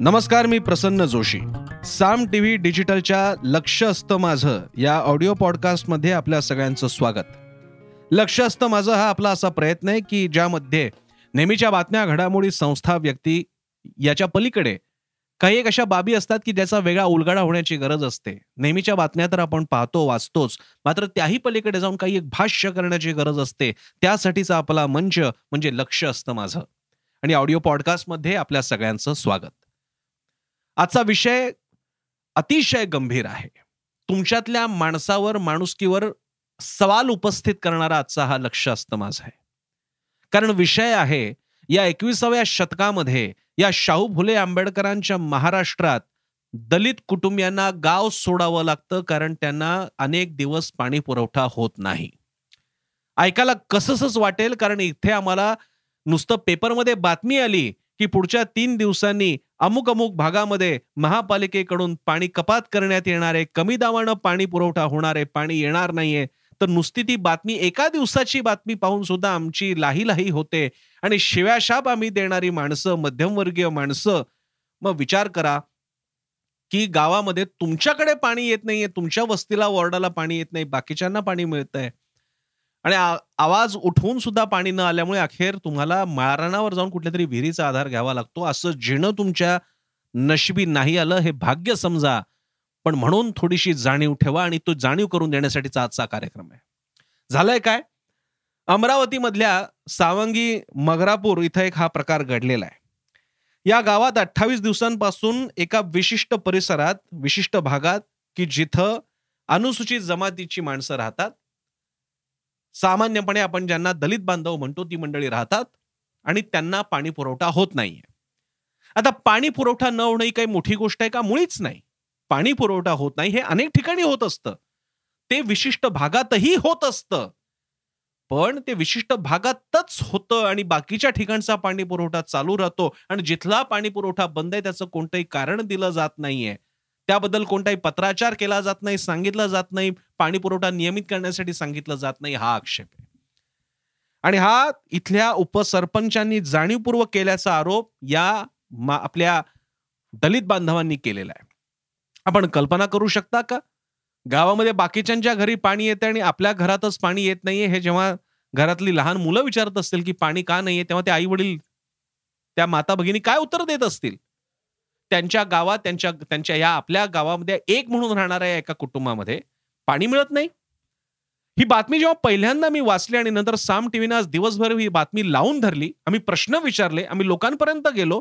नमस्कार मी प्रसन्न जोशी. साम टीव्ही डिजिटलच्या लक्ष असतं माझं या ऑडिओ पॉडकास्टमध्ये आपल्या सगळ्यांचं स्वागत. लक्ष असतं माझं हा आपला असा प्रयत्न आहे की ज्यामध्ये नेहमीच्या बातम्या घडामोडी संस्था व्यक्ती याच्या पलीकडे काही एक अशा बाबी असतात की ज्याचा वेगळा उलगडा होण्याची गरज असते. नेहमीच्या बातम्या तर आपण पाहतो वाचतोच मात्र त्याही पलीकडे जाऊन काही एक भाष्य करण्याची गरज असते. त्यासाठीचा आपला मंच म्हणजे लक्ष असतं माझं. आणि ऑडिओ पॉडकास्टमध्ये आपल्या सगळ्यांचं स्वागत. आजचा विषय अतिशय गंभीर आहे. तुमच्यातल्या माणसावर माणुसकीवर सवाल उपस्थित करणारा आजचा हा लक्ष असतं माझं आहे. कारण विषय आहे या एकविसाव्या शतकामध्ये या शाहू फुले आंबेडकरांच्या महाराष्ट्रात दलित कुटुंबियांना गाव सोडावं लागतं कारण त्यांना अनेक दिवस पाणी पुरवठा होत नाही. ऐकायला कसंच वाटेल कारण इथे आम्हाला नुसतं पेपरमध्ये बातमी आली की पुढच्या तीन दिवसांनी अमुक अमुक भागामध्ये महापालिकेकडून पाणी कपात करण्यात येणारे कमी दाबानं पाणी पुरवठा होणारे पाणी येणार नाहीये. तर नुसती ती बातमी एका दिवसाची बातमी पाहून सुद्धा आमची लाही लाही होते. आणि शिव्याशाप आम्ही देणारी माणसं मध्यमवर्गीय माणसं मग विचार करा की गावामध्ये तुमच्याकडे पाणी येत नाहीये. तुमच्या वस्तीला वॉर्डाला पाणी येत नाही. बाकीच्यांना पाणी मिळत आहे आणि आवाज उठवून सुद्धा पाणी न आल्यामुळे अखेर तुम्हाला मारणावर जाऊन कुठल्या तरी विहिरीचा आधार घ्यावा लागतो. असं जिणं तुमच्या नशिबी नाही आलं हे भाग्य समजा. पण म्हणून थोडीशी जाणीव ठेवा आणि तो जाणीव करून देण्यासाठीचा आजचा कार्यक्रम आहे. झालंय काय? अमरावतीमधल्या सावंगी मगरापूर इथं एक हा प्रकार घडलेला आहे. या गावात अठ्ठावीस दिवसांपासून एका विशिष्ट परिसरात विशिष्ट भागात की जिथं अनुसूचित जमातीची माणसं राहतात सामान्यपणे आपण ज्यांना दलित बांधव म्हणतो ती मंडळी राहतात आणि त्यांना पाणी पुरवठा होत नाहीये. आता पाणी पुरवठा न होणं ही काही मोठी गोष्ट आहे का? मुळीच नाही. पाणी पुरवठा होत नाही हे अनेक ठिकाणी होत असतं. ते विशिष्ट भागातही होत असतं. पण ते विशिष्ट भागातच होतं आणि बाकीच्या ठिकाणचा पाणी पुरवठा चालू राहतो आणि जिथला पाणी पुरवठा बंद आहे त्याचं कोणतंही कारण दिलं जात नाहीये. त्याबद्दल कोणताही पत्राचार केला जात नाही सांगितलं जात नाही पाणी पुरवठा नियमित करण्यासाठी सांगितलं जात नाही हा आक्षेप आहे. आणि हा इथल्या उपसरपंचांनी जाणीवपूर्वक केल्याचा आरोप या आपल्या दलित बांधवांनी केलेला आहे. आपण कल्पना करू शकता का? गावामध्ये बाकीच्यांच्या घरी पाणी येते आणि आपल्या घरातच पाणी येत नाहीये. हे जेव्हा घरातली लहान मुलं विचारत असतील की पाणी का नाहीये तेव्हा ते आई वडील त्या माता भगिनी काय उत्तर देत असतील? त्यांच्या गावात त्यांच्या त्यांच्या या आपल्या गावामध्ये एक म्हणून राहणाऱ्या एका कुटुंबामध्ये पाणी मिळत नाही. ही बातमी जेव्हा पहिल्यांदा मी वाचली आणि नंतर साम टीव्हीनं आज दिवसभर ही बातमी लावून धरली आम्ही प्रश्न विचारले आम्ही लोकांपर्यंत गेलो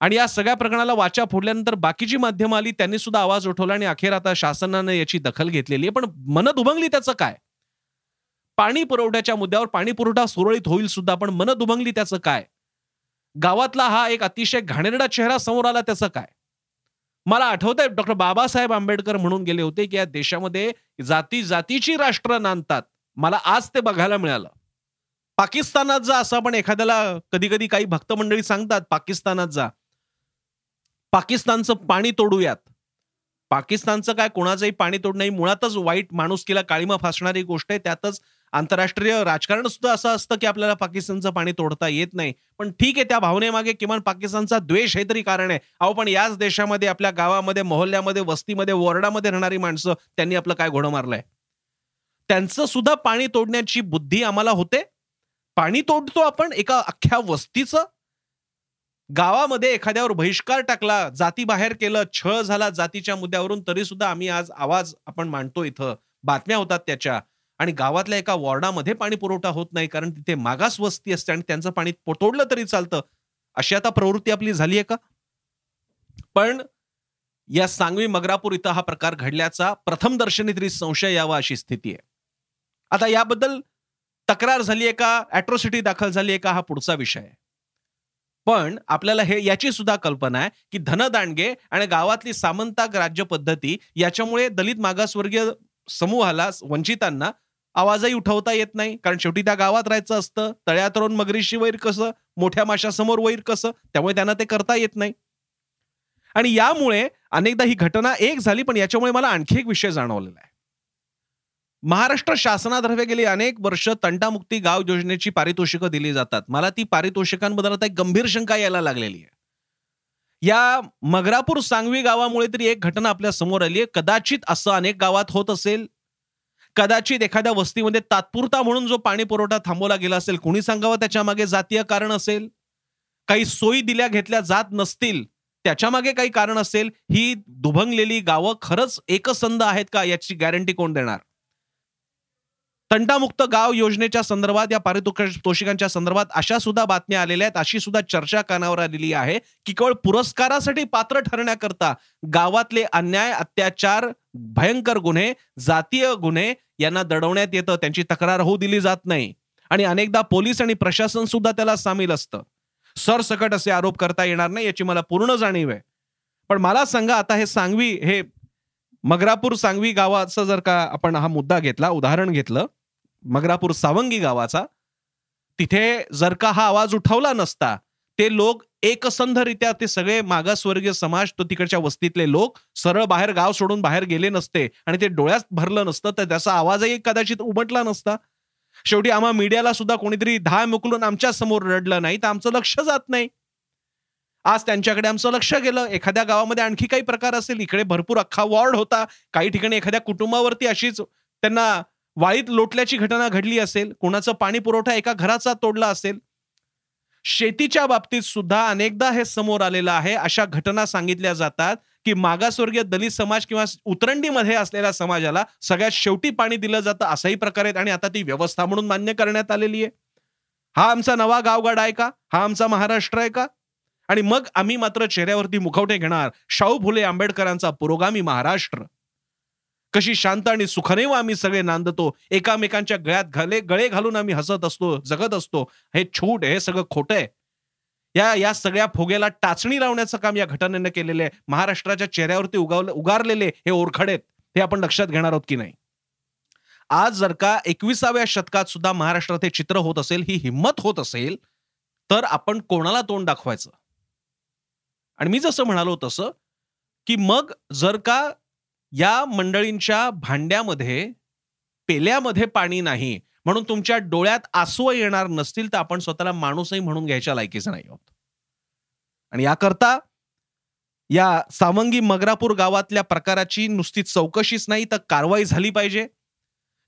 आणि या सगळ्या प्रकरणाला वाचा फोडल्यानंतर बाकीची माध्यमं आली त्यांनी सुद्धा आवाज उठवला आणि अखेर आता शासनानं याची दखल घेतलेली आहे. पण मन दुभंगली त्याचं काय? पाणी पुरवठ्याच्या मुद्द्यावर पाणी पुरवठा सुरळीत होईल सुद्धा पण मन दुभंगली त्याचं काय? गावातला हा एक अतिशय घाणेरडा चेहरा समोर आला त्याचं काय? मला आठवत आहे डॉक्टर बाबासाहेब आंबेडकर म्हणून गेले होते की या देशामध्ये जाती जातीची राष्ट्र नांदतात. मला आज ते बघायला मिळालं. पाकिस्तानात जा असं आपण एखाद्याला कधी कधी काही भक्त मंडळी सांगतात पाकिस्तानात जा. पाकिस्तानचं पाणी तोडूयात. पाकिस्तानचं काय कोणाचंही पाणी तोड नाही. मुळातच वाईट माणूस काळीमा फासणारी गोष्ट आहे. त्यातच आंतरराष्ट्रीय राजकारण सुद्धा असं असतं की आपल्याला पाकिस्तानचं पाणी तोडता येत नाही. पण ठीक आहे त्या भावनेमागे किमान पाकिस्तानचा द्वेष हे तरी कारण आहे. अहो पण याच देशामध्ये आपल्या गावामध्ये मोहल्ल्यामध्ये वस्तीमध्ये वॉर्डामध्ये राहणारी माणसं त्यांनी आपलं काय घोडं मारलंय? त्यांचं सुद्धा पाणी तोडण्याची बुद्धी आम्हाला होते. पाणी तोडतो आपण एका अख्ख्या वस्तीचं. गावामध्ये एखाद्यावर बहिष्कार टाकला जाती बाहेर केलं छळ झाला जातीच्या मुद्द्यावरून तरी सुद्धा आम्ही आज आवाज आपण मांडतो इथं. बातम्या होतात त्याच्या. आणि गावातल्या एका वॉर्डामध्ये पाणी पुरवठा होत नाही कारण तिथे मागास वस्ती असते आणि त्यांचं पाणी तोडलं तरी चालतं. अशी आता प्रवृत्ती आपली झाली आहे का? पण या सांगवी मगरापूर इथं हा प्रकार घडल्याचा प्रथम दर्शनी तरी संशय यावा अशी स्थिती आहे. आता याबद्दल तक्रार झाली आहे का? अॅट्रॉसिटी दाखल झाली आहे का? हा पुढचा विषय आहे. पण आपल्याला हे याची सुद्धा कल्पना आहे की धनदांडगे आणि गावातली सामंताक राज्य पद्धती याच्यामुळे दलित मागासवर्गीय समूहाला वंचितांना आवाजही उठवता येत नाही. कारण शेवटी त्या गावात राहायचं असतं. तळ्यात राहून मगरीशी वैर कसं? मोठ्या माशासमोर वैर कसं? त्यामुळे त्यांना ते करता येत नाही. आणि यामुळे अनेकदा ही घटना एक झाली पण याच्यामुळे मला आणखी एक विषय जाणवलेला आहे. महाराष्ट्र शासनातर्फे गेली अनेक वर्ष तंटामुक्ती गाव योजनेची पारितोषिकं दिली जातात. मला ती पारितोषिकांबद्दल आता एक गंभीर शंका यायला लागलेली आहे. या मगरापूर सांगवी गावामुळे तरी एक घटना आपल्यासमोर आली आहे. कदाचित असं अनेक गावात होत असेल. कदाचित एखाद्या वस्तीमध्ये तात्पुरता म्हणून जो पाणी पुरवठा थांबवला गेला असेल कुणी सांगावं त्याच्यामागे जातीय कारण असेल? काही सोयी दिल्या घेतल्या जात नसतील त्याच्यामागे काही कारण असेल? ही दुभंगलेली गावं खरंच एकसंध आहेत का याची गॅरंटी कोण देणार? तंटामुक्त गाव योजनेच्या संदर्भात या पारितोषिकांच्या संदर्भात अशा सुद्धा बातम्या आलेल्या आहेत. अशी सुद्धा चर्चा कानावर आलेली आहे की केवळ पुरस्कारासाठी पात्र ठरण्याकरता गावातले अन्याय अत्याचार भयंकर गुन्हे जातीय गुन्हे यांना दडवण्यात येतं. त्यांची तक्रार होऊ दिली जात नाही. आणि अनेकदा पोलीस आणि प्रशासन सुद्धा त्याला सामील असतं. सरसकट असे आरोप करता येणार नाही याची मला पूर्ण जाणीव आहे. पण मला सांगा आता हे सांगवी हे मगरापूर सांगवी गावाचं जर का आपण हा मुद्दा घेतला उदाहरण घेतलं मगरापूर सावंगी गावाचा तिथे जर का हा आवाज उठवला नसता ते लोक एकसंधरित्या ते सगळे मागासवर्गीय समाज तो तिकडच्या वस्तीतले लोक सरळ बाहेर गाव सोडून बाहेर गेले नसते आणि ते डोळ्यात भरलं नसतं तर त्याचा आवाजही कदाचित उमटला नसता. शेवटी आम्हा मीडियाला सुद्धा कोणीतरी धाय मुकलून आमच्यासमोर रडलं नाही तर आमचं लक्ष जात नाही. आज त्यांच्याकडे आमचं लक्ष गेलं. एखाद्या गावामध्ये आणखी काही प्रकार असेल इकडे भरपूर अख्खा वॉर्ड होता. काही ठिकाणी एखाद्या कुटुंबावरती अशीच त्यांना वाळीत लोटल्याची घटना घडली असेल कुणाचा पाणी पुरवठा एका घराचा तोडला असेल शेतीच्या बाबतीत सुद्धा अनेकदा हे समोर आलेलं आहे. अशा घटना सांगितल्या जातात की मागासवर्गीय दलित समाज किंवा उतरंडीमध्ये असलेल्या समाजाला सगळ्यात शेवटी पाणी दिलं जातं असाही प्रकार आहेत आणि आता ती व्यवस्था म्हणून मान्य करण्यात आलेली आहे. हा आमचा नवा गावगाडा आहे का? हा आमचा महाराष्ट्र आहे का? आणि मग आम्ही मात्र चेहऱ्यावरती मुखवटे घेणार. शाहू फुले आंबेडकरांचा पुरोगामी महाराष्ट्र. कशी शांत आणि सुखनेव आम्ही सगळे नांदतो. एकामेकांच्या गळ्यात घाले गळे घालून आम्ही हसत असतो जगत असतो. हे छूट हे सगळं खोटं आहे. या या सगळ्या फोग्याला टाचणी लावण्याचं काम या घटनेनं केलेलं आहे. महाराष्ट्राच्या चेहऱ्यावरती उगावले उगारलेले हे ओरखडेत हे आपण लक्षात घेणार आहोत की नाही. आज जर का एकविसाव्या शतकात सुद्धा महाराष्ट्रात हे चित्र होत असेल ही हिंमत होत असेल तर आपण कोणाला तोंड दाखवायचं? आणि मी जसं म्हणालो तसं की मग जर का या मंडळींच्या भांड्यामध्ये पेल्यामध्ये पाणी नाही म्हणून तुमच्या डोळ्यात आसू येणार नसतील तर आपण स्वतःला माणूसही म्हणून घ्यायच्या लायकीचं नाही आहोत. आणि याकरता या सावंगी मगरापूर गावातल्या प्रकाराची नुसती चौकशीच नाही तर कारवाई झाली पाहिजे.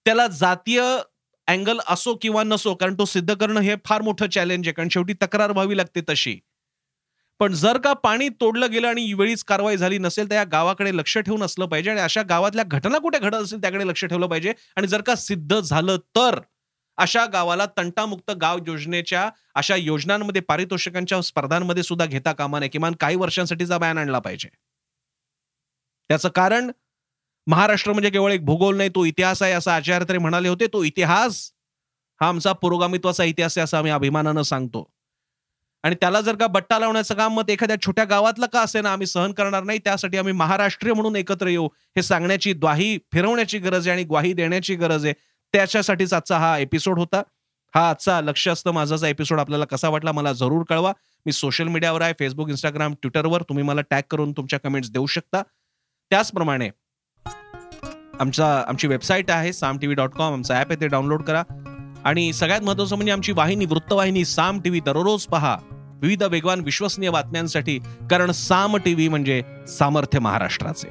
त्याला जातीय अँगल असो किंवा नसो कारण तो सिद्ध करणं हे फार मोठं चॅलेंज आहे कारण शेवटी तक्रार व्हावी लागते तशी. पण जर का पाणी तोडलं गेलं आणि वेळीच कारवाई झाली नसेल तर या गावाकडे लक्ष ठेवून असलं पाहिजे आणि अशा गावातल्या घटना कुठे घडत असेल त्याकडे लक्ष ठेवलं पाहिजे. आणि जर का सिद्ध झालं तर अशा गावाला तंटामुक्त गाव योजनेच्या अशा योजनांमध्ये पारितोषिकांच्या स्पर्धांमध्ये सुद्धा घेता कामा नये. किमान काही वर्षांसाठीचा बॅन आणला पाहिजे. त्याचं कारण महाराष्ट्र म्हणजे केवळ एक भूगोल नाही तो इतिहास आहे असं आचार्य तरी म्हणाले होते. तो इतिहास हा आमचा पुरोगामित्वाचा इतिहास आहे असं आम्ही अभिमानानं सांगतो. आणि त्याला जर का बट्टा लावण्याचं काम मग एखाद्या छोट्या गावातलं का असे ना आम्ही सहन करणार नाही त्यासाठी आम्ही महाराष्ट्रीय म्हणून एकत्र येऊ. हे सांगण्याची द्वाही फिरवण्याची गरज आहे आणि ग्वाही देण्याची गरज आहे. त्याच्यासाठीच आजचा हा एपिसोड होता. हा आजचा लक्ष असतं माझाचा एपिसोड आपल्याला कसा वाटला मला जरूर कळवा. मी सोशल मीडियावर आहे फेसबुक इंस्टाग्राम ट्विटरवर तुम्ही मला टॅग करून तुमच्या कमेंट्स देऊ शकता. त्याचप्रमाणे आमचा आमची वेबसाईट आहे Saam T V dot com आमचा ॲप आहे ते डाउनलोड करा. आणि सगळ्यात महत्वाचं म्हणजे आमची वाहिनी वृत्तवाहिनी साम टीव्ही दररोज पहा. विविध वेगवान विश्वसनीय बातम्यांसाठी कारण साम टीव्ही म्हणजे सामर्थ्य महाराष्ट्राचे.